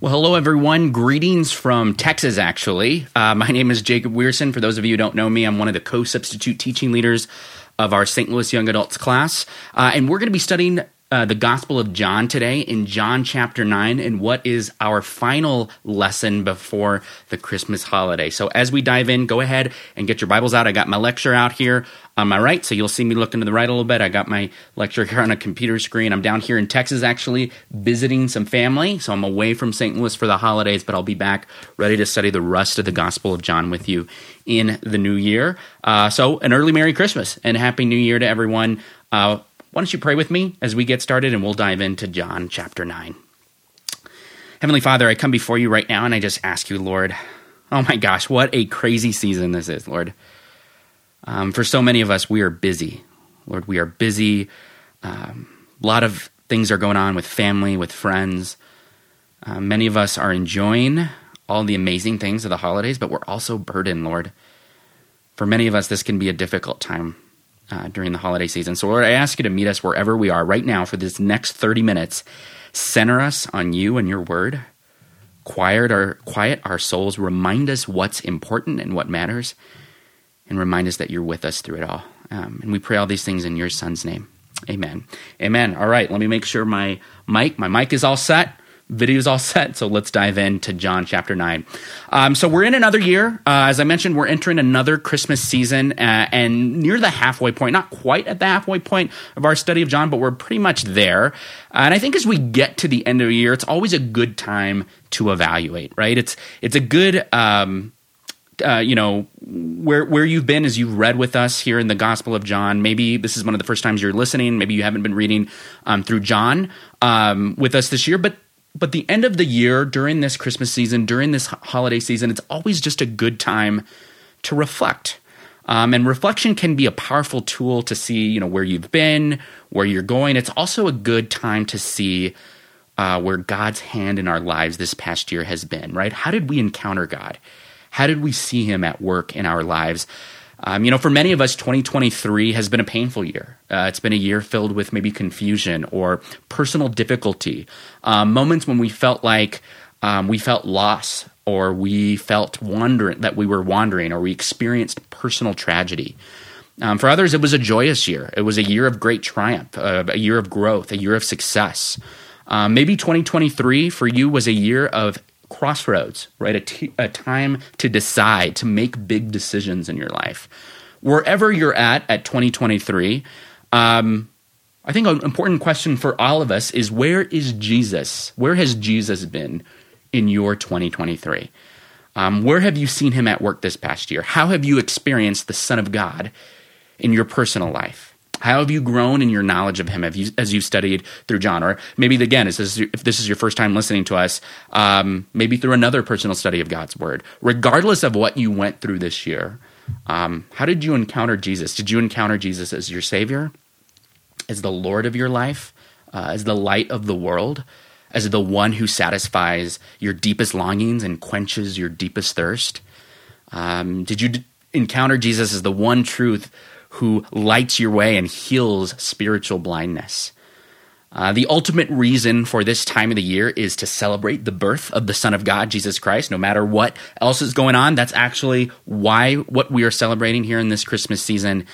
Well, hello, everyone. Greetings from Texas, actually. Uh, my name is Jacob Weirson. For those of you who don't know me, I'm one of the co substitute teaching leaders of our St. Louis Young Adults class. Uh, and we're going to be studying uh, the Gospel of John today in John chapter 9 and what is our final lesson before the Christmas holiday. So, as we dive in, go ahead and get your Bibles out. I got my lecture out here on my right, so you'll see me looking to the right a little bit. I got my lecture here on a computer screen. I'm down here in Texas actually visiting some family, so I'm away from St. Louis for the holidays, but I'll be back ready to study the rest of the Gospel of John with you in the new year. Uh, so, an early Merry Christmas and Happy New Year to everyone. Uh, why don't you pray with me as we get started and we'll dive into John chapter 9. Heavenly Father, I come before you right now and I just ask you, Lord, oh my gosh, what a crazy season this is, Lord. Um, for so many of us, we are busy. Lord, we are busy. Um, a lot of things are going on with family, with friends. Uh, many of us are enjoying all the amazing things of the holidays, but we're also burdened, Lord. For many of us, this can be a difficult time uh, during the holiday season. So, Lord, I ask you to meet us wherever we are right now for this next 30 minutes. Center us on you and your word. Quiet our, quiet our souls. Remind us what's important and what matters. And remind us that you're with us through it all. Um, and we pray all these things in your son's name. Amen. Amen. All right, let me make sure my mic, my mic is all set video's all set, so let's dive into John chapter 9. Um, so we're in another year. Uh, as I mentioned, we're entering another Christmas season uh, and near the halfway point, not quite at the halfway point of our study of John, but we're pretty much there. Uh, and I think as we get to the end of the year, it's always a good time to evaluate, right? It's, it's a good, um, uh, you know where where you've been as you've read with us here in the Gospel of John. Maybe this is one of the first times you're listening. Maybe you haven't been reading um, through John um, with us this year, but but the end of the year during this Christmas season, during this holiday season, it's always just a good time to reflect. Um, and reflection can be a powerful tool to see, you know, where you've been, where you're going. It's also a good time to see uh, where God's hand in our lives this past year has been. Right? How did we encounter God? How did we see Him at work in our lives? Um, you know, for many of us, 2023 has been a painful year. Uh, it's been a year filled with maybe confusion or personal difficulty, um, moments when we felt like um, we felt loss or we felt wandering that we were wandering or we experienced personal tragedy. Um, for others, it was a joyous year. It was a year of great triumph, uh, a year of growth, a year of success. Um, maybe 2023 for you was a year of crossroads, right? A, t- a time to decide, to make big decisions in your life. Wherever you're at at 2023, um, I think an important question for all of us is where is Jesus? Where has Jesus been in your 2023? Um, where have you seen him at work this past year? How have you experienced the Son of God in your personal life? How have you grown in your knowledge of him you, as you've studied through John? Or maybe, again, if this is your first time listening to us, um, maybe through another personal study of God's word. Regardless of what you went through this year, um, how did you encounter Jesus? Did you encounter Jesus as your Savior, as the Lord of your life, uh, as the light of the world, as the one who satisfies your deepest longings and quenches your deepest thirst? Um, did you d- encounter Jesus as the one truth who lights your way and heals spiritual blindness. Uh, the ultimate reason for this time of the year is to celebrate the birth of the Son of God, Jesus Christ. No matter what else is going on, that's actually why what we are celebrating here in this Christmas season.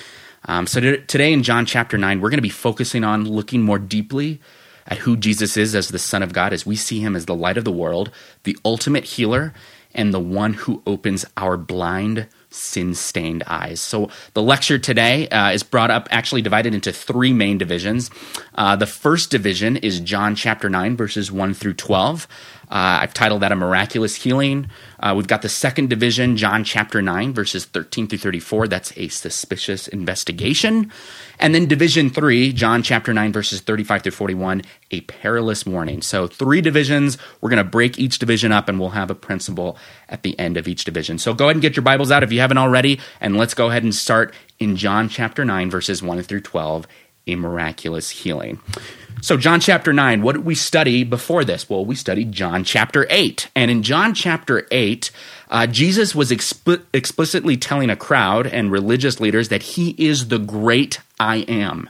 Um, so to, today in John chapter 9, we're going to be focusing on looking more deeply at who Jesus is as the Son of God, as we see him as the light of the world, the ultimate healer, and the one who opens our blind sin stained eyes. So the lecture today uh, is brought up, actually divided into three main divisions. Uh, the first division is John chapter 9, verses 1 through 12. Uh, I've titled that A Miraculous Healing. Uh, we've got the second division, John chapter 9, verses 13 through 34. That's a suspicious investigation. And then division 3, John chapter 9, verses 35 through 41, a perilous warning. So three divisions. We're going to break each division up and we'll have a principle at the end of each division. So go ahead and get your Bibles out if you haven't already. And let's go ahead and start in John chapter 9, verses 1 through 12, a miraculous healing. So, John chapter 9, what did we study before this? Well, we studied John chapter 8. And in John chapter 8, uh, Jesus was exp- explicitly telling a crowd and religious leaders that he is the great I am.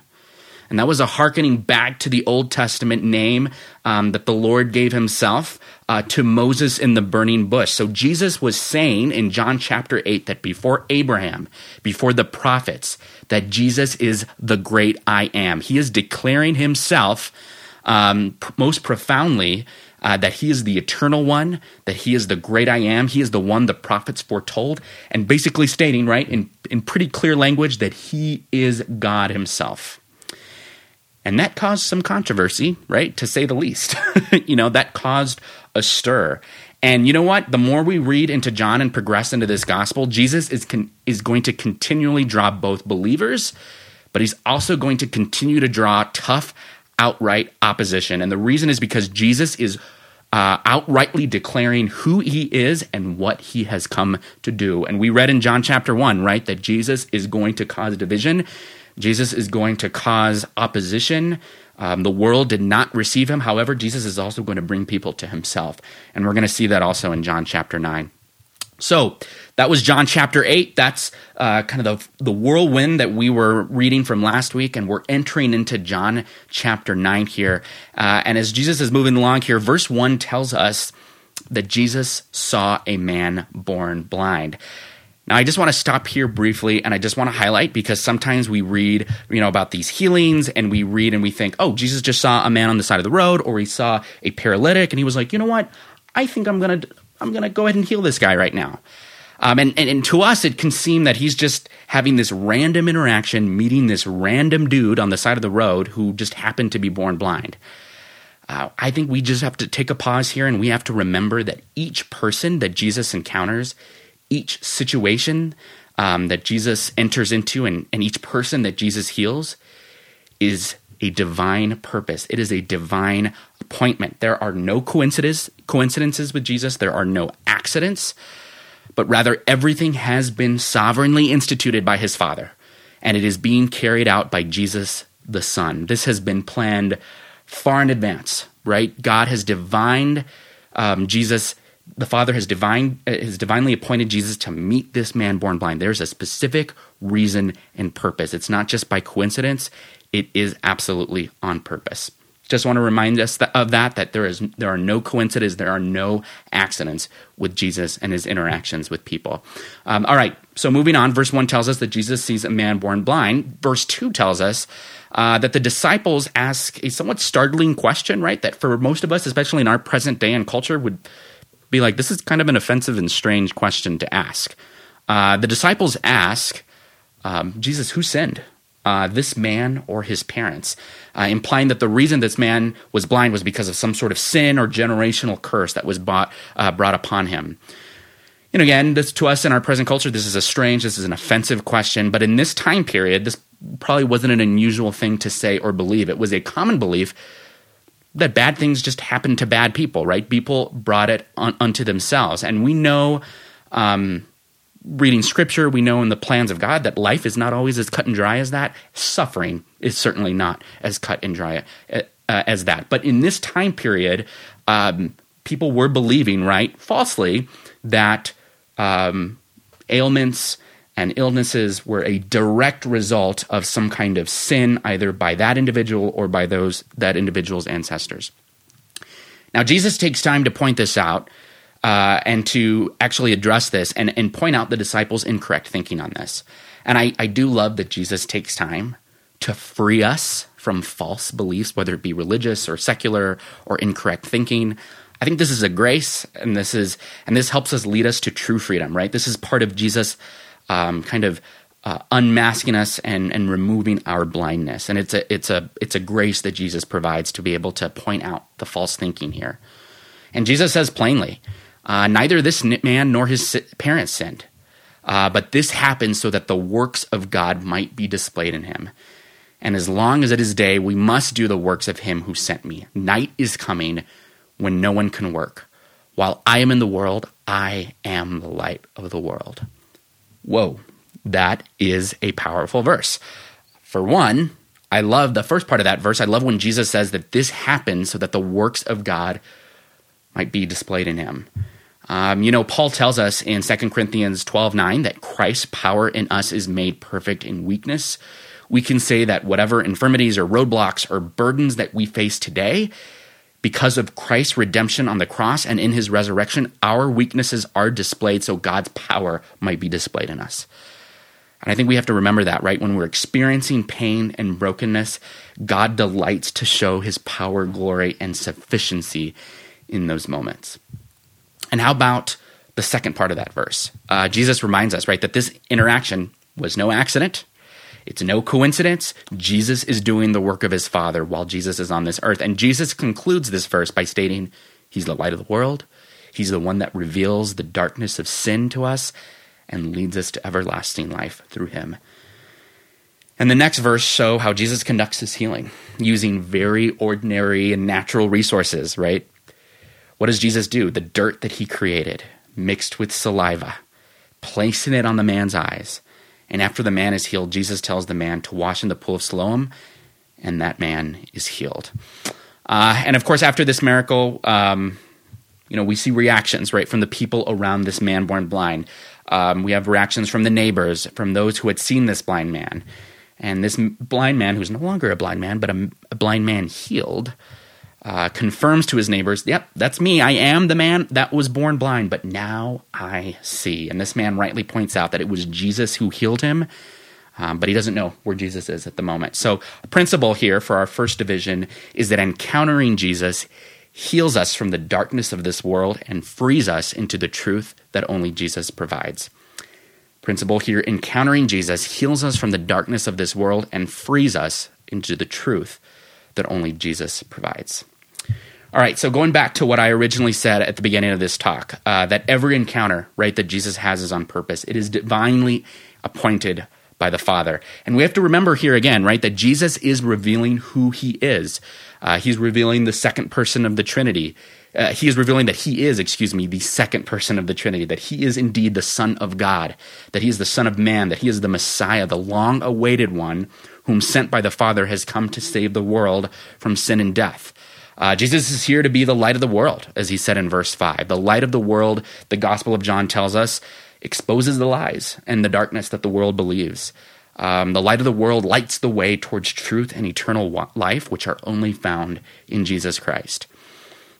And that was a hearkening back to the Old Testament name um, that the Lord gave himself uh, to Moses in the burning bush. So Jesus was saying in John chapter 8 that before Abraham, before the prophets, that Jesus is the great I am. He is declaring himself um, most profoundly uh, that he is the eternal one, that he is the great I am, he is the one the prophets foretold, and basically stating, right, in, in pretty clear language, that he is God himself. And that caused some controversy, right, to say the least. you know, that caused a stir. And you know what? The more we read into John and progress into this gospel, Jesus is, con- is going to continually draw both believers, but he's also going to continue to draw tough, outright opposition. And the reason is because Jesus is uh, outrightly declaring who he is and what he has come to do. And we read in John chapter 1, right, that Jesus is going to cause division, Jesus is going to cause opposition. Um, the world did not receive him. However, Jesus is also going to bring people to himself. And we're going to see that also in John chapter 9. So that was John chapter 8. That's uh, kind of the, the whirlwind that we were reading from last week, and we're entering into John chapter 9 here. Uh, and as Jesus is moving along here, verse 1 tells us that Jesus saw a man born blind. Now, I just want to stop here briefly and I just want to highlight because sometimes we read, you know, about these healings and we read and we think, oh, Jesus just saw a man on the side of the road or he saw a paralytic and he was like, you know what? I think I'm going to I'm going to go ahead and heal this guy right now. Um, and, and, and to us, it can seem that he's just having this random interaction, meeting this random dude on the side of the road who just happened to be born blind. Uh, I think we just have to take a pause here and we have to remember that each person that Jesus encounters, each situation um, that Jesus enters into, and, and each person that Jesus heals is a divine purpose. It is a divine appointment. There are no coincidences, coincidences with Jesus, there are no accidents, but rather everything has been sovereignly instituted by his Father, and it is being carried out by Jesus the Son. This has been planned far in advance, right? God has divined um, Jesus. The Father has divine uh, has divinely appointed Jesus to meet this man born blind. There's a specific reason and purpose. It's not just by coincidence. It is absolutely on purpose. Just want to remind us of that that there is there are no coincidences, there are no accidents with Jesus and his interactions with people. Um, all right, so moving on, verse one tells us that Jesus sees a man born blind. Verse two tells us uh, that the disciples ask a somewhat startling question, right? That for most of us, especially in our present day and culture, would be like this is kind of an offensive and strange question to ask. Uh, the disciples ask um, Jesus, who sinned? uh, this man or his parents, uh, implying that the reason this man was blind was because of some sort of sin or generational curse that was bought, uh, brought upon him. And again, this to us in our present culture, this is a strange, this is an offensive question, but in this time period, this probably wasn't an unusual thing to say or believe. It was a common belief that bad things just happen to bad people, right? People brought it on, unto themselves. And we know um, reading scripture, we know in the plans of God that life is not always as cut and dry as that. Suffering is certainly not as cut and dry uh, as that. But in this time period, um, people were believing, right, falsely, that um, ailments and illnesses were a direct result of some kind of sin, either by that individual or by those that individual's ancestors. Now, Jesus takes time to point this out uh, and to actually address this and, and point out the disciples' incorrect thinking on this. And I, I do love that Jesus takes time to free us from false beliefs, whether it be religious or secular or incorrect thinking. I think this is a grace, and this is and this helps us lead us to true freedom. Right? This is part of Jesus, um, kind of uh, unmasking us and and removing our blindness. And it's a it's a it's a grace that Jesus provides to be able to point out the false thinking here. And Jesus says plainly, uh, neither this man nor his parents sinned, uh, but this happened so that the works of God might be displayed in him. And as long as it is day, we must do the works of him who sent me. Night is coming when no one can work. While I am in the world, I am the light of the world. Whoa, that is a powerful verse. For one, I love the first part of that verse. I love when Jesus says that this happens so that the works of God might be displayed in him. Um, you know, Paul tells us in 2 Corinthians 12 9 that Christ's power in us is made perfect in weakness. we can say that whatever infirmities or roadblocks or burdens that we face today, because of Christ's redemption on the cross and in his resurrection, our weaknesses are displayed so God's power might be displayed in us. And I think we have to remember that, right? When we're experiencing pain and brokenness, God delights to show his power, glory, and sufficiency in those moments. And how about the second part of that verse? Uh, Jesus reminds us, right, that this interaction was no accident. It's no coincidence. Jesus is doing the work of his Father while Jesus is on this earth. And Jesus concludes this verse by stating, He's the light of the world. He's the one that reveals the darkness of sin to us and leads us to everlasting life through him. And the next verse show how Jesus conducts his healing using very ordinary and natural resources, right? What does Jesus do? The dirt that he created, mixed with saliva, placing it on the man's eyes, and after the man is healed, Jesus tells the man to wash in the pool of Siloam, and that man is healed. Uh, and of course, after this miracle, um, you know, we see reactions, right, from the people around this man born blind. Um, we have reactions from the neighbors, from those who had seen this blind man. And this blind man, who's no longer a blind man, but a, a blind man healed, uh, confirms to his neighbors, Yep, that's me. I am the man that was born blind, but now I see. And this man rightly points out that it was Jesus who healed him, um, but he doesn't know where Jesus is at the moment. So, a principle here for our first division is that encountering Jesus heals us from the darkness of this world and frees us into the truth that only Jesus provides. Principle here encountering Jesus heals us from the darkness of this world and frees us into the truth that only Jesus provides. All right, so going back to what I originally said at the beginning of this talk, uh, that every encounter, right, that Jesus has is on purpose. It is divinely appointed by the Father. And we have to remember here again, right, that Jesus is revealing who he is. Uh, he's revealing the second person of the Trinity. Uh, he is revealing that he is, excuse me, the second person of the Trinity, that he is indeed the Son of God, that he is the Son of Man, that he is the Messiah, the long awaited one, whom sent by the Father has come to save the world from sin and death. Uh, Jesus is here to be the light of the world, as he said in verse 5. The light of the world, the Gospel of John tells us, exposes the lies and the darkness that the world believes. Um, the light of the world lights the way towards truth and eternal life, which are only found in Jesus Christ.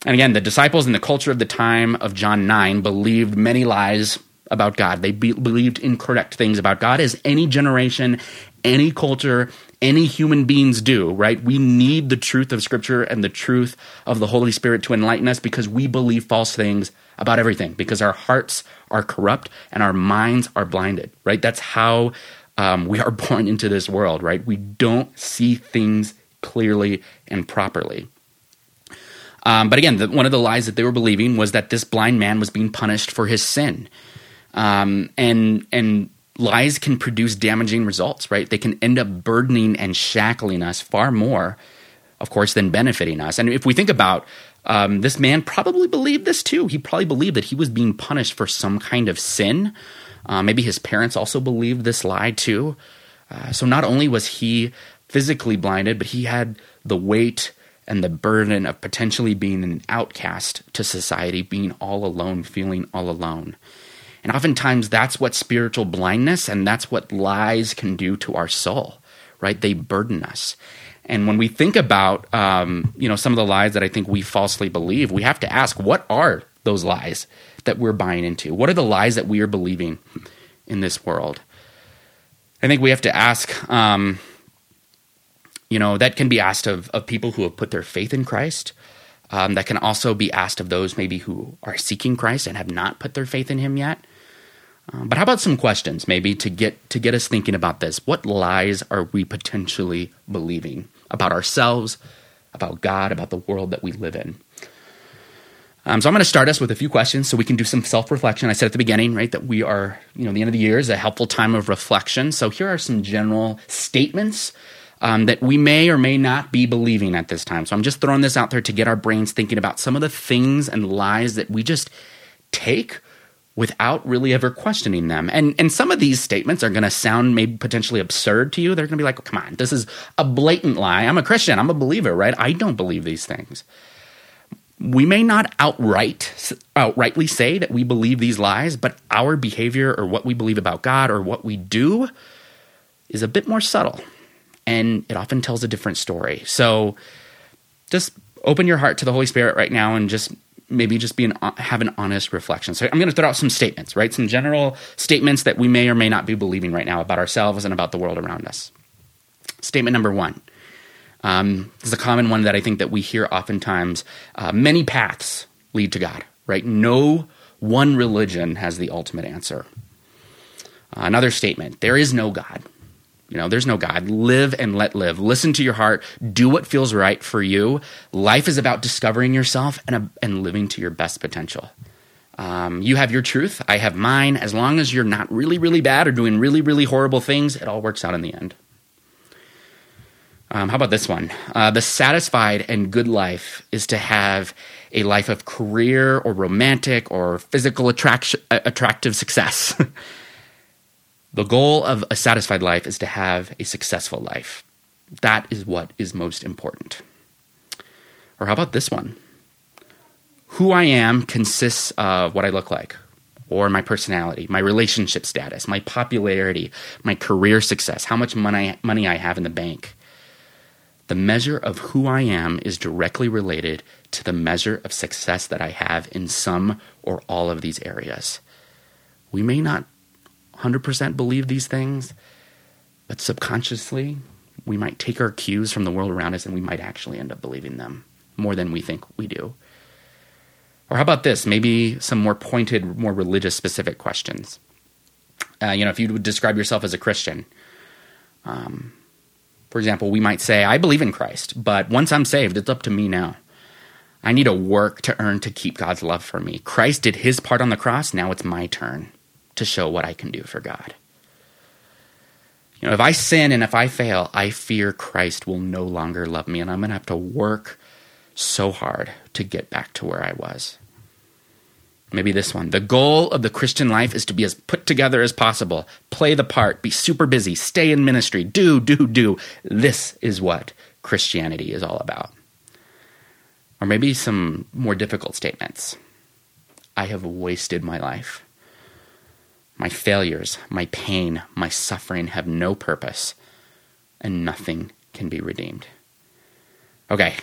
And again, the disciples in the culture of the time of John 9 believed many lies about God. They be- believed incorrect things about God, as any generation, any culture, any human beings do, right? We need the truth of Scripture and the truth of the Holy Spirit to enlighten us because we believe false things about everything because our hearts are corrupt and our minds are blinded, right? That's how um, we are born into this world, right? We don't see things clearly and properly. Um, but again, the, one of the lies that they were believing was that this blind man was being punished for his sin. Um, and and lies can produce damaging results, right? They can end up burdening and shackling us far more, of course, than benefiting us. And if we think about um, this man, probably believed this too. He probably believed that he was being punished for some kind of sin. Uh, maybe his parents also believed this lie too. Uh, so not only was he physically blinded, but he had the weight and the burden of potentially being an outcast to society, being all alone, feeling all alone. And oftentimes that's what spiritual blindness and that's what lies can do to our soul, right? They burden us. And when we think about, um, you know, some of the lies that I think we falsely believe, we have to ask, what are those lies that we're buying into? What are the lies that we are believing in this world? I think we have to ask, um, you know, that can be asked of, of people who have put their faith in Christ. Um, that can also be asked of those maybe who are seeking Christ and have not put their faith in Him yet. Um, but how about some questions, maybe to get to get us thinking about this? What lies are we potentially believing about ourselves, about God, about the world that we live in? Um, so I'm going to start us with a few questions so we can do some self-reflection. I said at the beginning, right, that we are, you know, the end of the year is a helpful time of reflection. So here are some general statements um, that we may or may not be believing at this time. So I'm just throwing this out there to get our brains thinking about some of the things and lies that we just take without really ever questioning them. And and some of these statements are going to sound maybe potentially absurd to you. They're going to be like, "Come on, this is a blatant lie. I'm a Christian. I'm a believer, right? I don't believe these things." We may not outright outrightly say that we believe these lies, but our behavior or what we believe about God or what we do is a bit more subtle. and it often tells a different story. So just open your heart to the Holy Spirit right now and just maybe just be an have an honest reflection. So I'm going to throw out some statements, right? Some general statements that we may or may not be believing right now about ourselves and about the world around us. Statement number one. Um, is a common one that I think that we hear oftentimes. Uh, many paths lead to God, right? No one religion has the ultimate answer. Another statement: there is no God. You know, there's no God. Live and let live. Listen to your heart. Do what feels right for you. Life is about discovering yourself and, and living to your best potential. Um, you have your truth. I have mine. As long as you're not really, really bad or doing really, really horrible things, it all works out in the end. Um, how about this one? Uh, the satisfied and good life is to have a life of career or romantic or physical attraction, attractive success. The goal of a satisfied life is to have a successful life. That is what is most important. Or how about this one? Who I am consists of what I look like, or my personality, my relationship status, my popularity, my career success, how much money, money I have in the bank. The measure of who I am is directly related to the measure of success that I have in some or all of these areas. We may not 100% believe these things, but subconsciously, we might take our cues from the world around us and we might actually end up believing them more than we think we do. Or how about this? Maybe some more pointed, more religious specific questions. Uh, you know, if you would describe yourself as a Christian, um, for example, we might say, I believe in Christ, but once I'm saved, it's up to me now. I need to work to earn to keep God's love for me. Christ did his part on the cross, now it's my turn to show what I can do for God. You know, if I sin and if I fail, I fear Christ will no longer love me, and I'm going to have to work so hard to get back to where I was. Maybe this one. The goal of the Christian life is to be as put together as possible, play the part, be super busy, stay in ministry, do, do, do. This is what Christianity is all about. Or maybe some more difficult statements. I have wasted my life. My failures, my pain, my suffering have no purpose, and nothing can be redeemed. Okay,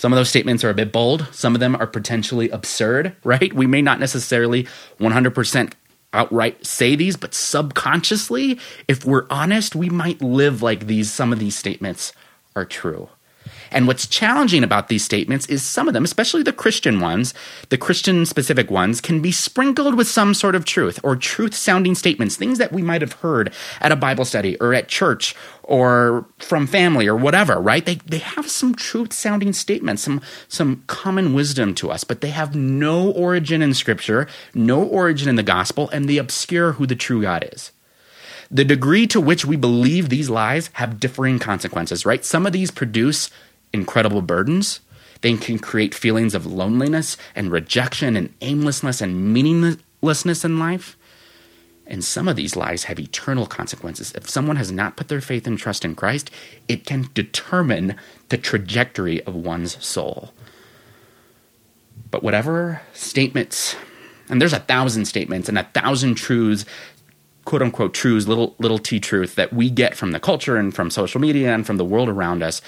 some of those statements are a bit bold. Some of them are potentially absurd, right? We may not necessarily 100% outright say these, but subconsciously, if we're honest, we might live like these some of these statements are true. And what's challenging about these statements is some of them, especially the Christian ones, the Christian specific ones, can be sprinkled with some sort of truth or truth sounding statements, things that we might have heard at a Bible study or at church or from family or whatever, right? They, they have some truth sounding statements, some, some common wisdom to us, but they have no origin in Scripture, no origin in the gospel, and they obscure who the true God is. The degree to which we believe these lies have differing consequences, right? Some of these produce incredible burdens. They can create feelings of loneliness and rejection and aimlessness and meaninglessness in life. And some of these lies have eternal consequences. If someone has not put their faith and trust in Christ, it can determine the trajectory of one's soul. But whatever statements, and there's a thousand statements and a thousand truths, quote unquote truths, little little t truth that we get from the culture and from social media and from the world around us,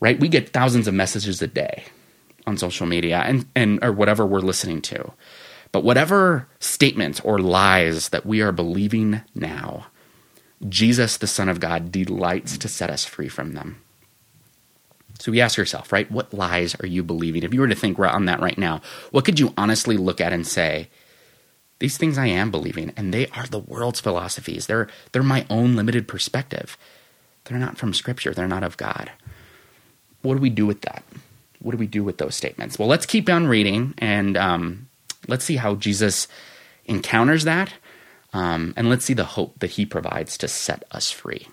right? We get thousands of messages a day on social media and, and or whatever we're listening to. But whatever statements or lies that we are believing now, Jesus, the Son of God, delights to set us free from them. So we ask yourself, right, what lies are you believing? If you were to think on that right now, what could you honestly look at and say, these things I am believing, and they are the world's philosophies. They're, they're my own limited perspective. They're not from Scripture, they're not of God what do we do with that? What do we do with those statements? Well, let's keep on reading and um, let's see how Jesus encounters that. Um, and let's see the hope that he provides to set us free.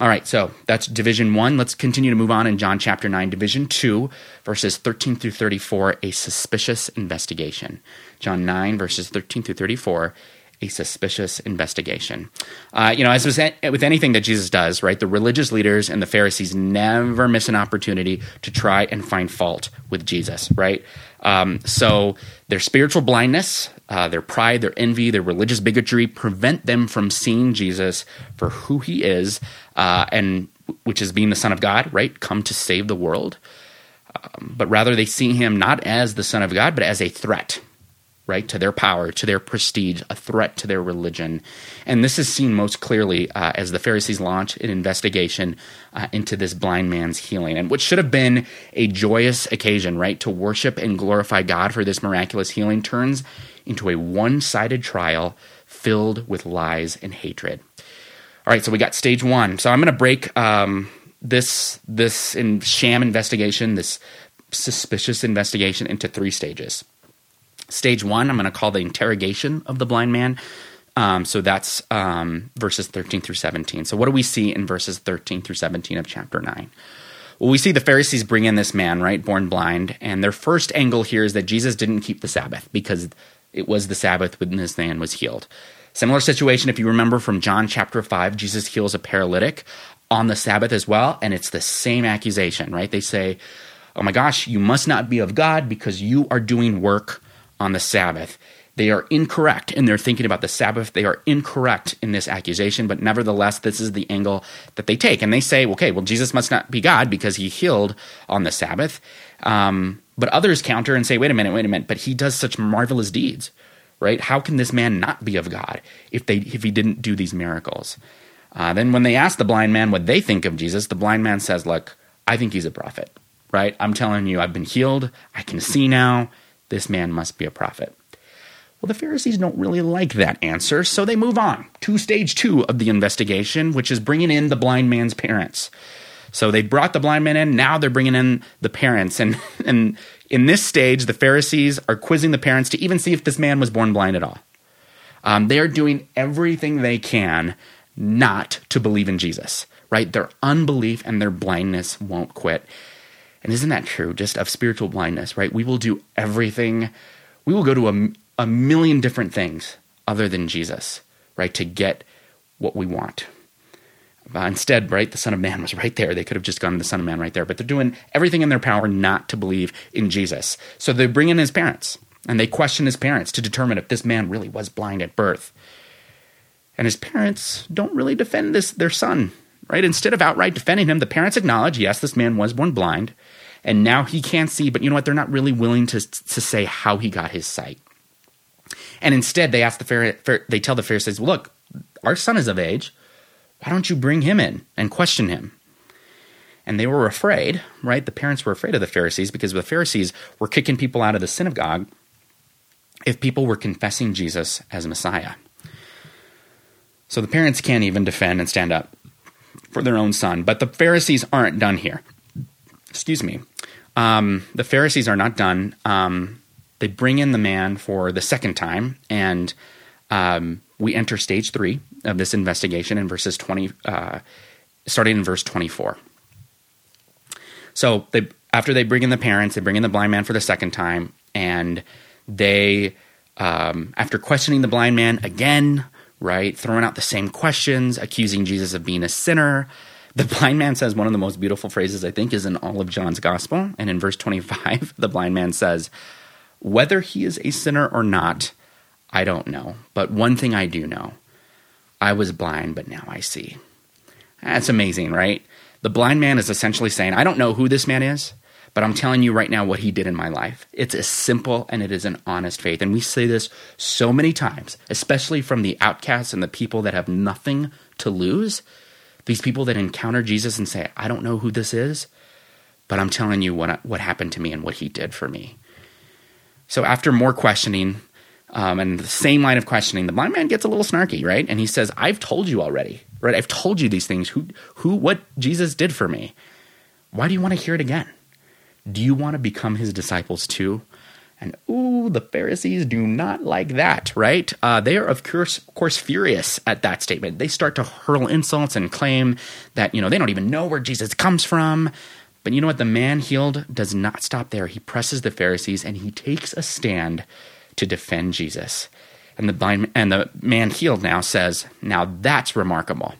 All right, so that's division one. Let's continue to move on in John chapter 9, division two, verses 13 through 34, a suspicious investigation. John 9, verses 13 through 34, a suspicious investigation. Uh, you know, as with anything that Jesus does, right, the religious leaders and the Pharisees never miss an opportunity to try and find fault with Jesus, right? Um, so their spiritual blindness, uh, their pride, their envy, their religious bigotry prevent them from seeing Jesus for who he is uh, and which is being the Son of God, right? Come to save the world. Um, but rather, they see him not as the Son of God, but as a threat, right? To their power, to their prestige, a threat to their religion. And this is seen most clearly uh, as the Pharisees launch an investigation uh, into this blind man's healing, and what should have been a joyous occasion, right? To worship and glorify God for this miraculous healing turns into a one sided trial filled with lies and hatred. All right, so we got stage one. So I'm going to break um, this this in sham investigation, this suspicious investigation, into three stages. Stage one, I'm going to call the interrogation of the blind man. Um, so that's um, verses 13 through 17. So what do we see in verses 13 through 17 of chapter 9? Well, we see the Pharisees bring in this man, right, born blind, and their first angle here is that Jesus didn't keep the Sabbath because it was the Sabbath when this man was healed. Similar situation, if you remember from John chapter 5, Jesus heals a paralytic on the Sabbath as well, and it's the same accusation, right? They say, Oh my gosh, you must not be of God because you are doing work on the Sabbath. They are incorrect in their thinking about the Sabbath. They are incorrect in this accusation, but nevertheless, this is the angle that they take. And they say, okay, well, Jesus must not be God because he healed on the Sabbath. Um, but others counter and say, wait a minute, wait a minute, but he does such marvelous deeds, right? How can this man not be of God if, they, if he didn't do these miracles? Uh, then when they ask the blind man what they think of Jesus, the blind man says, look, I think he's a prophet, right? I'm telling you, I've been healed. I can see now. This man must be a prophet. Well, the Pharisees don't really like that answer, so they move on to stage two of the investigation, which is bringing in the blind man's parents. So they brought the blind man in, now they're bringing in the parents. And, and in this stage, the Pharisees are quizzing the parents to even see if this man was born blind at all. Um, they're doing everything they can not to believe in Jesus, right? Their unbelief and their blindness won't quit. And isn't that true just of spiritual blindness, right? We will do everything, we will go to a, a million different things other than Jesus, right, to get what we want. Uh, instead, right, the Son of Man was right there. They could have just gone to the Son of Man right there, but they're doing everything in their power not to believe in Jesus. So they bring in his parents and they question his parents to determine if this man really was blind at birth. And his parents don't really defend this their son, right? Instead of outright defending him, the parents acknowledge, yes, this man was born blind, and now he can't see, but you know what? They're not really willing to to say how he got his sight. And instead, they ask the Pharisees, they tell the Pharisees, "Look, our son is of age. Why don't you bring him in and question him?" And they were afraid, right? The parents were afraid of the Pharisees because the Pharisees were kicking people out of the synagogue if people were confessing Jesus as Messiah. So the parents can't even defend and stand up for their own son. But the Pharisees aren't done here. Excuse me. Um, the Pharisees are not done. Um, they bring in the man for the second time, and um, we enter stage three of this investigation in verses 20, uh, starting in verse 24. So they, after they bring in the parents, they bring in the blind man for the second time, and they, um, after questioning the blind man again, right, throwing out the same questions, accusing Jesus of being a sinner, the blind man says one of the most beautiful phrases I think is in all of John's gospel. And in verse 25, the blind man says, Whether he is a sinner or not, I don't know. But one thing I do know I was blind, but now I see. That's amazing, right? The blind man is essentially saying, I don't know who this man is, but I'm telling you right now what he did in my life. It's as simple and it is an honest faith. And we say this so many times, especially from the outcasts and the people that have nothing to lose. These people that encounter Jesus and say, I don't know who this is, but I'm telling you what, what happened to me and what he did for me. So after more questioning, um, and the same line of questioning, the blind man gets a little snarky, right? And he says, "I've told you already, right? I've told you these things. Who, who, what Jesus did for me. Why do you want to hear it again? Do you want to become his disciples too?" And ooh, the Pharisees do not like that, right? Uh, they are, of course, of course, furious at that statement. They start to hurl insults and claim that, you know, they don't even know where Jesus comes from. But you know what? The man healed does not stop there. He presses the Pharisees and he takes a stand to defend Jesus. And the blind and the man healed now says, "Now that's remarkable.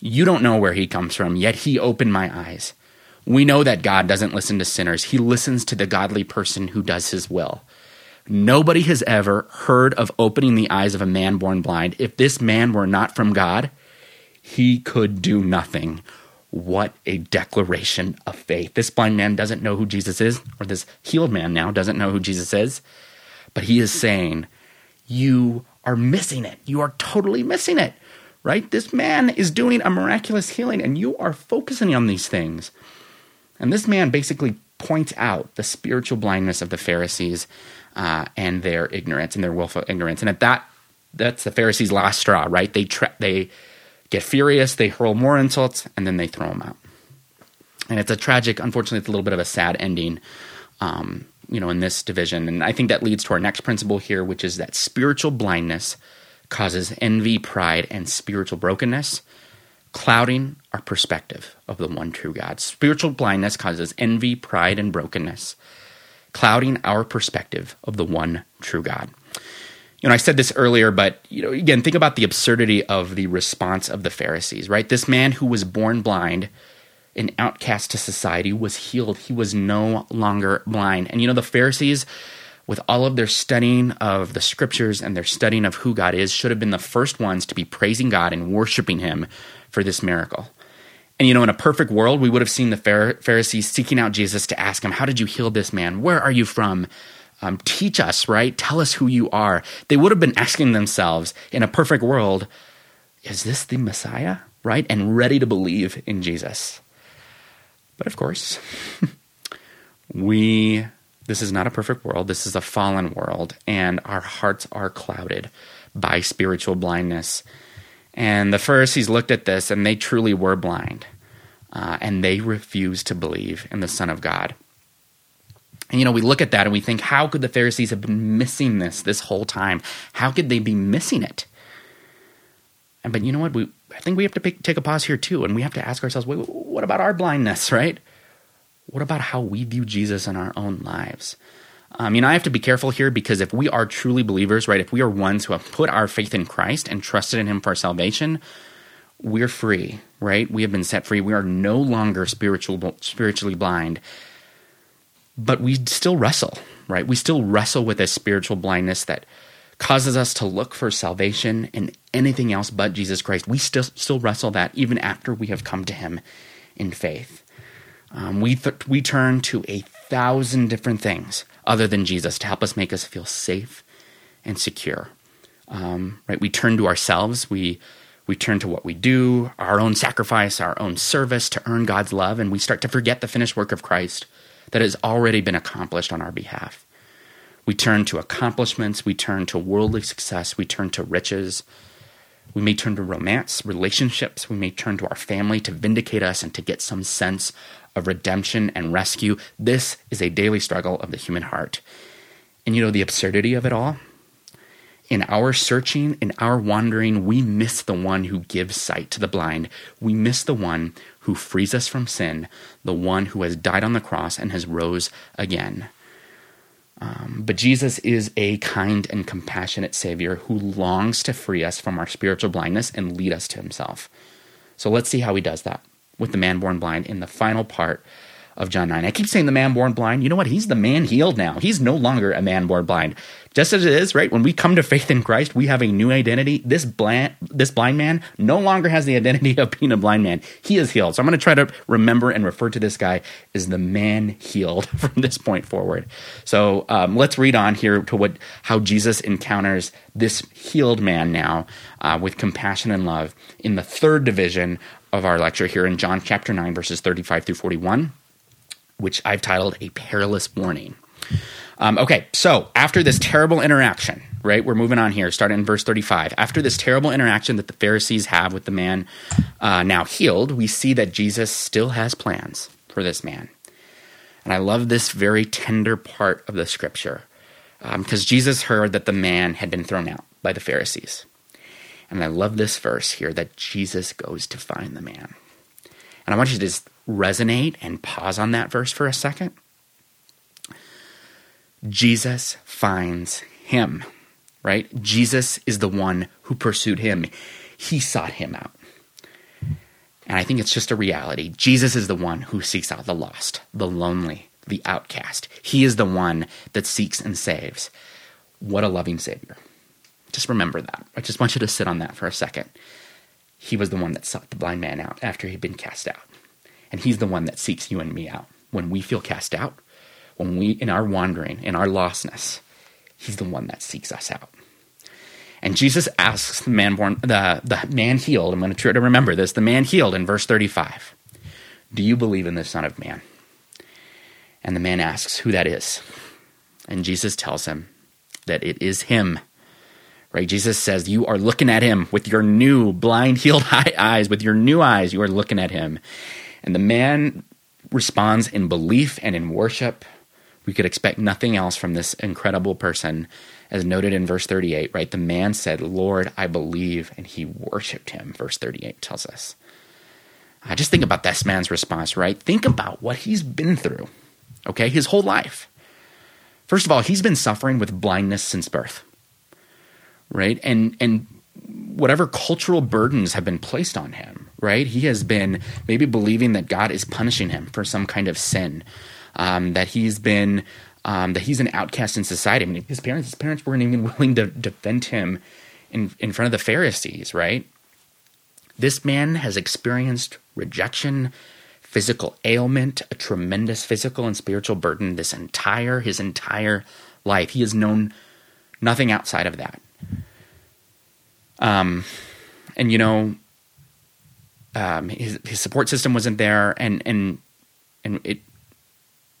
You don't know where he comes from, yet he opened my eyes." We know that God doesn't listen to sinners. He listens to the godly person who does his will. Nobody has ever heard of opening the eyes of a man born blind. If this man were not from God, he could do nothing. What a declaration of faith. This blind man doesn't know who Jesus is, or this healed man now doesn't know who Jesus is, but he is saying, You are missing it. You are totally missing it, right? This man is doing a miraculous healing, and you are focusing on these things. And this man basically points out the spiritual blindness of the Pharisees uh, and their ignorance and their willful ignorance. And at that, that's the Pharisees' last straw, right? They tra- they get furious, they hurl more insults, and then they throw him out. And it's a tragic, unfortunately, it's a little bit of a sad ending, um, you know, in this division. And I think that leads to our next principle here, which is that spiritual blindness causes envy, pride, and spiritual brokenness, clouding our perspective of the one true God. Spiritual blindness causes envy, pride, and brokenness, clouding our perspective of the one true God you know, I said this earlier, but you know, again, think about the absurdity of the response of the Pharisees, right? This man who was born blind, an outcast to society, was healed. He was no longer blind. And you know, the Pharisees, with all of their studying of the scriptures and their studying of who God is, should have been the first ones to be praising God and worshiping Him for this miracle. And you know, in a perfect world, we would have seen the Pharisees seeking out Jesus to ask him, How did you heal this man? Where are you from? Um, teach us, right? Tell us who you are. They would have been asking themselves in a perfect world, is this the Messiah, right? And ready to believe in Jesus. But of course, we, this is not a perfect world. This is a fallen world, and our hearts are clouded by spiritual blindness. And the Pharisees looked at this and they truly were blind. Uh, and they refused to believe in the Son of God. And you know, we look at that and we think, how could the Pharisees have been missing this this whole time? How could they be missing it? And but you know what? We I think we have to pick, take a pause here too, and we have to ask ourselves, wait, what about our blindness, right? What about how we view Jesus in our own lives? You know, I have to be careful here because if we are truly believers, right, if we are ones who have put our faith in Christ and trusted in Him for our salvation, we're free, right? We have been set free. We are no longer spiritual, spiritually blind but we still wrestle, right? We still wrestle with a spiritual blindness that causes us to look for salvation in anything else but Jesus Christ. We still still wrestle that even after we have come to Him in faith. Um, we th- we turn to a thousand different things other than Jesus to help us make us feel safe and secure. Um, right? We turn to ourselves. We we turn to what we do, our own sacrifice, our own service to earn God's love, and we start to forget the finished work of Christ that has already been accomplished on our behalf. We turn to accomplishments, we turn to worldly success, we turn to riches. We may turn to romance, relationships, we may turn to our family to vindicate us and to get some sense of redemption and rescue. This is a daily struggle of the human heart. And you know the absurdity of it all? In our searching, in our wandering, we miss the one who gives sight to the blind. We miss the one who frees us from sin, the one who has died on the cross and has rose again. Um, but Jesus is a kind and compassionate Savior who longs to free us from our spiritual blindness and lead us to Himself. So let's see how He does that with the man born blind in the final part of John 9. I keep saying the man born blind. You know what? He's the man healed now. He's no longer a man born blind. Just as it is, right? When we come to faith in Christ, we have a new identity. This blind, this blind man no longer has the identity of being a blind man. He is healed. So I'm going to try to remember and refer to this guy as the man healed from this point forward. So um, let's read on here to what how Jesus encounters this healed man now uh, with compassion and love in the third division of our lecture here in John chapter 9, verses 35 through 41 which I've titled A Perilous Warning. Um, okay, so after this terrible interaction, right, we're moving on here, starting in verse 35. After this terrible interaction that the Pharisees have with the man uh, now healed, we see that Jesus still has plans for this man. And I love this very tender part of the scripture because um, Jesus heard that the man had been thrown out by the Pharisees. And I love this verse here that Jesus goes to find the man. And I want you to just resonate and pause on that verse for a second. Jesus finds him, right? Jesus is the one who pursued him. He sought him out. And I think it's just a reality. Jesus is the one who seeks out the lost, the lonely, the outcast. He is the one that seeks and saves. What a loving Savior. Just remember that. I just want you to sit on that for a second. He was the one that sought the blind man out after he'd been cast out. And he's the one that seeks you and me out. When we feel cast out, when we, in our wandering, in our lostness, he's the one that seeks us out. And Jesus asks the man born, the, the man healed, I'm going to try to remember this, the man healed in verse 35, Do you believe in the Son of Man? And the man asks who that is. And Jesus tells him that it is him. Right? Jesus says, You are looking at him with your new blind, healed eyes, with your new eyes, you are looking at him. And the man responds in belief and in worship. We could expect nothing else from this incredible person, as noted in verse 38, right? The man said, Lord, I believe, and he worshiped him, verse 38 tells us. I just think about this man's response, right? Think about what he's been through, okay, his whole life. First of all, he's been suffering with blindness since birth, right? And and whatever cultural burdens have been placed on him, right? He has been maybe believing that God is punishing him for some kind of sin, um, that he's been um, that he's an outcast in society. I mean, his parents his parents weren't even willing to defend him in in front of the Pharisees, right? This man has experienced rejection, physical ailment, a tremendous physical and spiritual burden this entire his entire life. He has known nothing outside of that. Um, and you know, um, his his support system wasn't there, and and and it,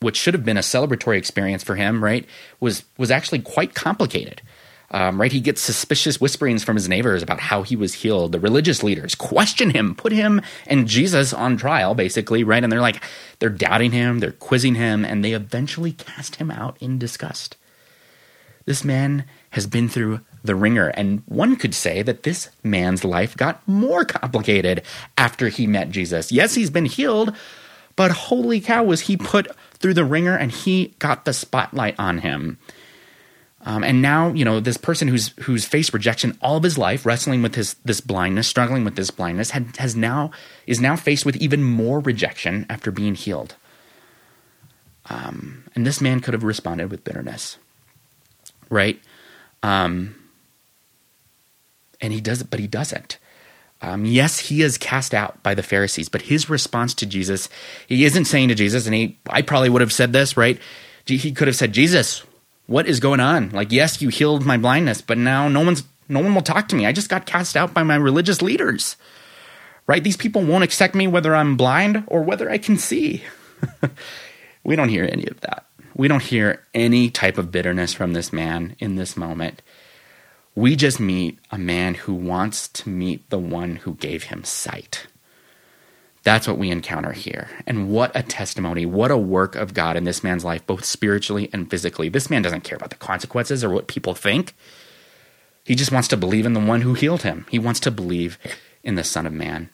what should have been a celebratory experience for him, right, was was actually quite complicated. Um, right, he gets suspicious whisperings from his neighbors about how he was healed. The religious leaders question him, put him and Jesus on trial, basically, right? And they're like, they're doubting him, they're quizzing him, and they eventually cast him out in disgust. This man has been through the wringer, and one could say that this man's life got more complicated after he met Jesus. Yes, he's been healed, but holy cow, was he put through the wringer and he got the spotlight on him. Um, and now, you know, this person who's who's faced rejection all of his life, wrestling with his this blindness, struggling with this blindness, had, has now is now faced with even more rejection after being healed. Um, and this man could have responded with bitterness, right? Um, and he does, but he doesn't. Um, yes, he is cast out by the Pharisees, but his response to Jesus, he isn't saying to Jesus, and he, I probably would have said this, right? He could have said, Jesus, what is going on? Like, yes, you healed my blindness, but now no one's no one will talk to me. I just got cast out by my religious leaders. Right? These people won't accept me whether I'm blind or whether I can see. we don't hear any of that. We don't hear any type of bitterness from this man in this moment. We just meet a man who wants to meet the one who gave him sight. That's what we encounter here. And what a testimony, what a work of God in this man's life, both spiritually and physically. This man doesn't care about the consequences or what people think. He just wants to believe in the one who healed him. He wants to believe in the Son of Man.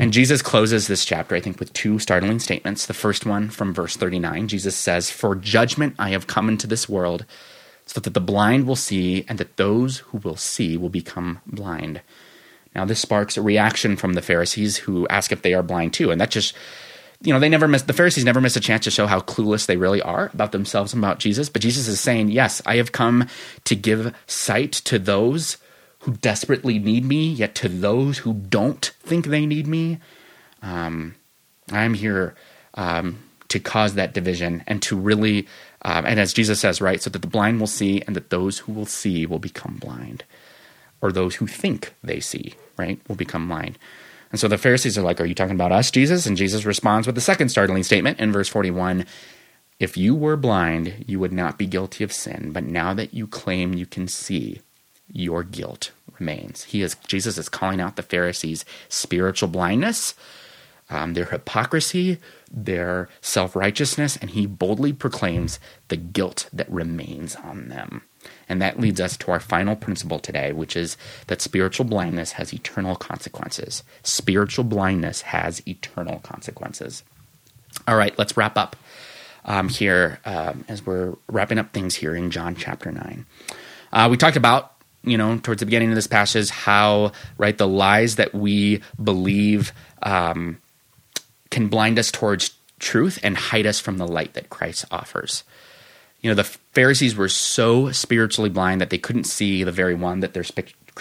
And Jesus closes this chapter, I think, with two startling statements. The first one from verse 39 Jesus says, For judgment I have come into this world, so that the blind will see, and that those who will see will become blind. Now, this sparks a reaction from the Pharisees who ask if they are blind too. And that just, you know, they never miss, the Pharisees never miss a chance to show how clueless they really are about themselves and about Jesus. But Jesus is saying, Yes, I have come to give sight to those who desperately need me, yet to those who don't think they need me. Um, I'm here um, to cause that division and to really, um, and as Jesus says, right, so that the blind will see and that those who will see will become blind or those who think they see, right, will become blind. And so the Pharisees are like, Are you talking about us, Jesus? And Jesus responds with the second startling statement in verse 41 If you were blind, you would not be guilty of sin, but now that you claim you can see, your guilt remains. He is Jesus is calling out the Pharisees' spiritual blindness, um, their hypocrisy, their self righteousness, and he boldly proclaims the guilt that remains on them. And that leads us to our final principle today, which is that spiritual blindness has eternal consequences. Spiritual blindness has eternal consequences. All right, let's wrap up um, here um, as we're wrapping up things here in John chapter 9. Uh, we talked about, you know, towards the beginning of this passage, how, right, the lies that we believe um, can blind us towards truth and hide us from the light that Christ offers. You know, the Pharisees were so spiritually blind that they couldn't see the very one that they're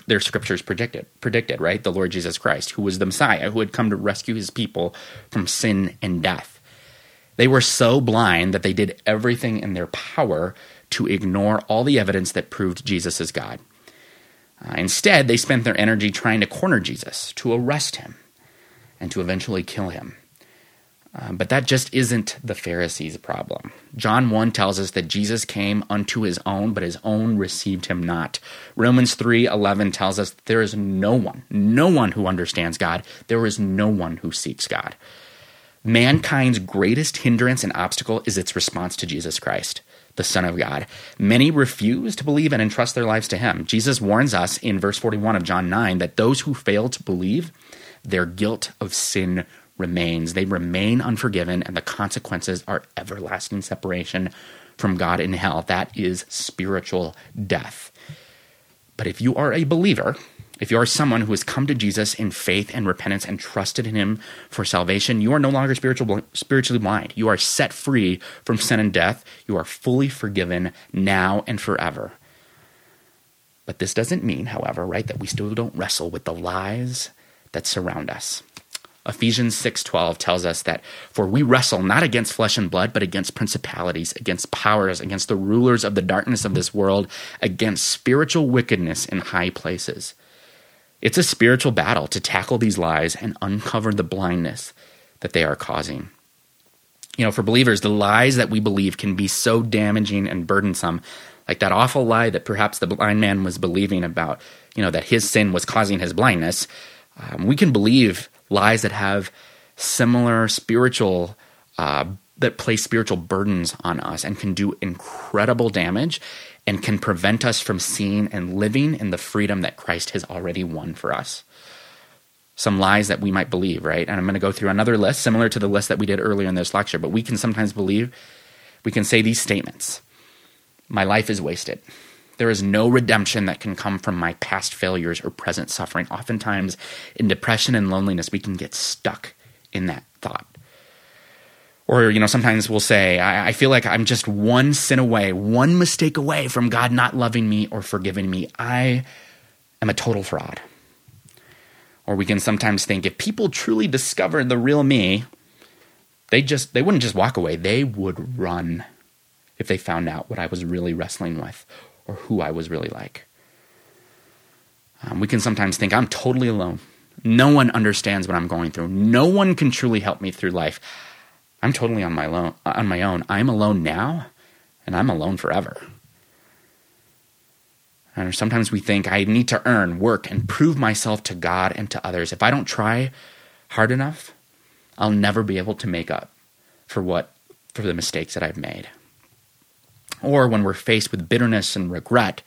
their scriptures predicted predicted right? The lord jesus christ who was the messiah who had come to rescue his people from sin and death. They were so blind that they did everything in their power to ignore all the evidence that proved jesus is god uh, instead they spent their energy trying to corner jesus to arrest him and to eventually kill him um, but that just isn't the Pharisees' problem. John 1 tells us that Jesus came unto his own, but his own received him not. Romans 3:11 tells us there is no one, no one who understands God. There is no one who seeks God. Mankind's greatest hindrance and obstacle is its response to Jesus Christ, the Son of God. Many refuse to believe and entrust their lives to him. Jesus warns us in verse 41 of John 9 that those who fail to believe, their guilt of sin remains. They remain unforgiven, and the consequences are everlasting separation from God in hell. That is spiritual death. But if you are a believer, if you are someone who has come to Jesus in faith and repentance and trusted in him for salvation, you are no longer spiritual, spiritually blind. You are set free from sin and death. You are fully forgiven now and forever. But this doesn't mean, however, right, that we still don't wrestle with the lies that surround us. Ephesians 6:12 tells us that for we wrestle not against flesh and blood but against principalities, against powers, against the rulers of the darkness of this world, against spiritual wickedness in high places. It's a spiritual battle to tackle these lies and uncover the blindness that they are causing. You know, for believers, the lies that we believe can be so damaging and burdensome, like that awful lie that perhaps the blind man was believing about, you know, that his sin was causing his blindness. Um, we can believe lies that have similar spiritual uh, that place spiritual burdens on us and can do incredible damage and can prevent us from seeing and living in the freedom that Christ has already won for us. Some lies that we might believe, right? And I'm going to go through another list similar to the list that we did earlier in this lecture, but we can sometimes believe, we can say these statements My life is wasted. There is no redemption that can come from my past failures or present suffering. Oftentimes, in depression and loneliness, we can get stuck in that thought. Or, you know, sometimes we'll say, I, I, feel like I'm just one sin away, one mistake away from God not loving me or forgiving me. I am a total fraud. Or we can sometimes think if people truly discovered the real me, they just they wouldn't just walk away. They would run if they found out what I was really wrestling with or who I was really like. Um, we can sometimes think, I'm totally alone. No one understands what I'm going through. No one can truly help me through life. I'm totally on my, lo- on my own. I'm alone now, and I'm alone forever. And sometimes we think, I need to earn, work, and prove myself to God and to others. If I don't try hard enough, I'll never be able to make up for what for the mistakes that I've made. Or when we're faced with bitterness and regret,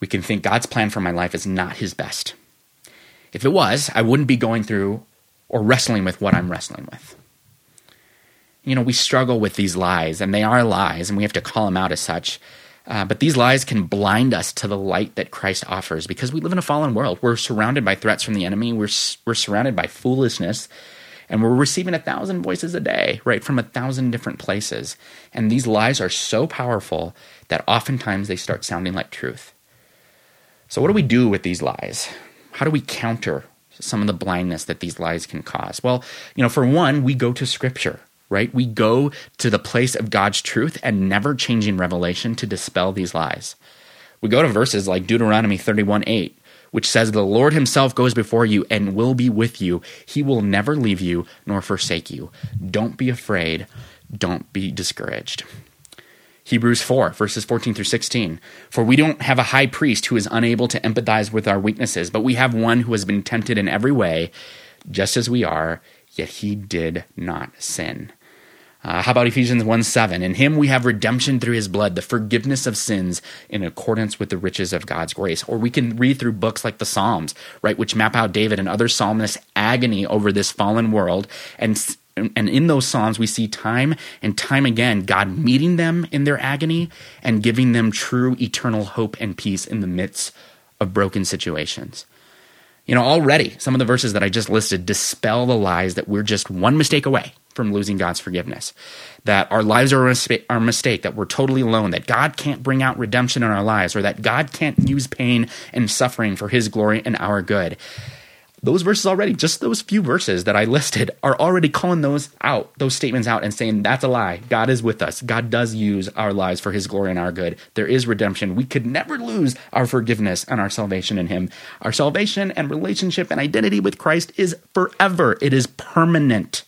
we can think God's plan for my life is not his best. If it was, I wouldn't be going through or wrestling with what I'm wrestling with. You know, we struggle with these lies, and they are lies, and we have to call them out as such. Uh, but these lies can blind us to the light that Christ offers because we live in a fallen world. We're surrounded by threats from the enemy. We're, we're surrounded by foolishness and we're receiving a thousand voices a day, right, from a thousand different places. And these lies are so powerful that oftentimes they start sounding like truth. So, what do we do with these lies? How do we counter some of the blindness that these lies can cause? Well, you know, for one, we go to Scripture, right? We go to the place of God's truth and never changing revelation to dispel these lies. We go to verses like Deuteronomy 31 8 which says, The Lord himself goes before you and will be with you. He will never leave you nor forsake you. Don't be afraid. Don't be discouraged. Hebrews 4, verses 14 through 16. For we don't have a high priest who is unable to empathize with our weaknesses, but we have one who has been tempted in every way, just as we are, yet he did not sin. Uh, how about Ephesians 1 7? In him we have redemption through his blood, the forgiveness of sins in accordance with the riches of God's grace. Or we can read through books like the Psalms, right, which map out David and other psalmists' agony over this fallen world. And, and in those Psalms, we see time and time again God meeting them in their agony and giving them true eternal hope and peace in the midst of broken situations. You know, already some of the verses that I just listed dispel the lies that we're just one mistake away from losing God's forgiveness, that our lives are a mistake, that we're totally alone, that God can't bring out redemption in our lives, or that God can't use pain and suffering for his glory and our good those verses already, just those few verses that I listed, are already calling those out, those statements out, and saying that's a lie. God is with us. God does use our lives for his glory and our good. There is redemption. We could never lose our forgiveness and our salvation in him. Our salvation and relationship and identity with Christ is forever, it is permanent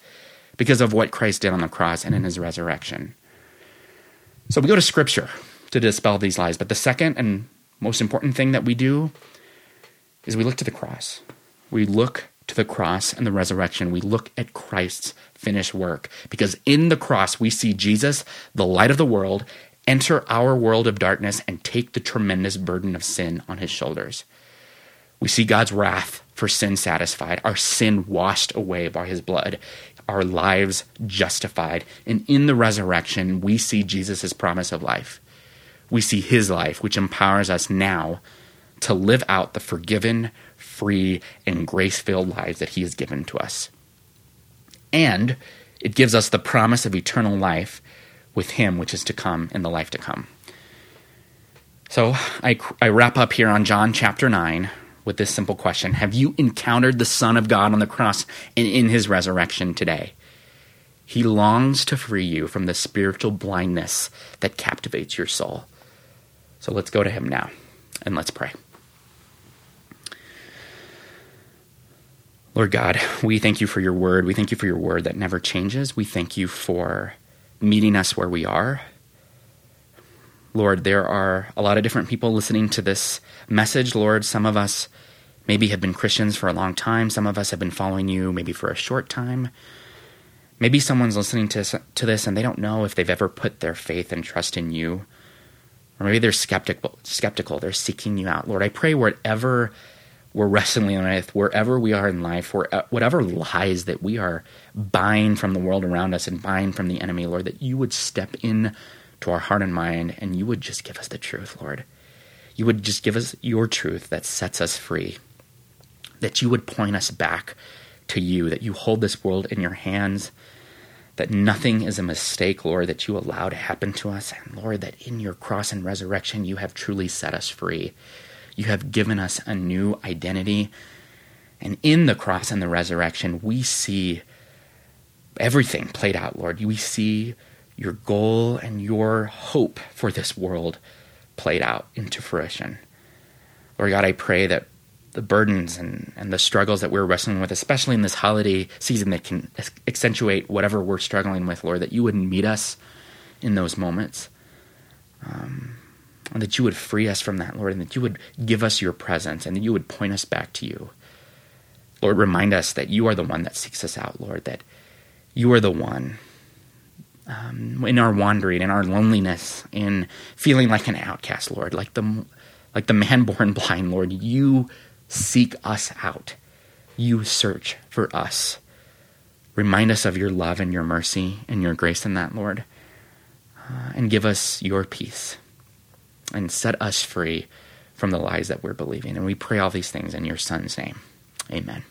because of what Christ did on the cross and in his resurrection. So we go to scripture to dispel these lies. But the second and most important thing that we do is we look to the cross. We look to the cross and the resurrection. We look at Christ's finished work because in the cross we see Jesus, the light of the world, enter our world of darkness and take the tremendous burden of sin on his shoulders. We see God's wrath for sin satisfied, our sin washed away by his blood, our lives justified. And in the resurrection, we see Jesus' promise of life. We see his life, which empowers us now to live out the forgiven, free, and grace filled lives that He has given to us. And it gives us the promise of eternal life with Him, which is to come in the life to come. So I, I wrap up here on John chapter 9 with this simple question Have you encountered the Son of God on the cross and in His resurrection today? He longs to free you from the spiritual blindness that captivates your soul. So let's go to Him now and let's pray. Lord God, we thank you for your word. We thank you for your word that never changes. We thank you for meeting us where we are. Lord, there are a lot of different people listening to this message. Lord, some of us maybe have been Christians for a long time. Some of us have been following you maybe for a short time. Maybe someone's listening to, to this and they don't know if they've ever put their faith and trust in you. Or maybe they're skeptical, skeptical. They're seeking you out. Lord, I pray whatever we're wrestling with wherever we are in life, uh, whatever lies that we are buying from the world around us and buying from the enemy, Lord, that you would step in to our heart and mind and you would just give us the truth, Lord. You would just give us your truth that sets us free. That you would point us back to you, that you hold this world in your hands, that nothing is a mistake, Lord, that you allow to happen to us, and Lord, that in your cross and resurrection you have truly set us free. You have given us a new identity. And in the cross and the resurrection, we see everything played out, Lord. We see your goal and your hope for this world played out into fruition. Lord God, I pray that the burdens and, and the struggles that we're wrestling with, especially in this holiday season that can accentuate whatever we're struggling with, Lord, that you would meet us in those moments. Um, and that you would free us from that, Lord, and that you would give us your presence and that you would point us back to you. Lord, remind us that you are the one that seeks us out, Lord, that you are the one um, in our wandering, in our loneliness, in feeling like an outcast, Lord, like the, like the man born blind, Lord, you seek us out. You search for us. Remind us of your love and your mercy and your grace in that, Lord, uh, and give us your peace and set us free from the lies that we're believing. And we pray all these things in your son's name. Amen.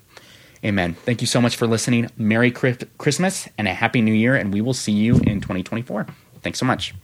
Amen. Thank you so much for listening. Merry Christmas and a Happy New Year, and we will see you in 2024. Thanks so much.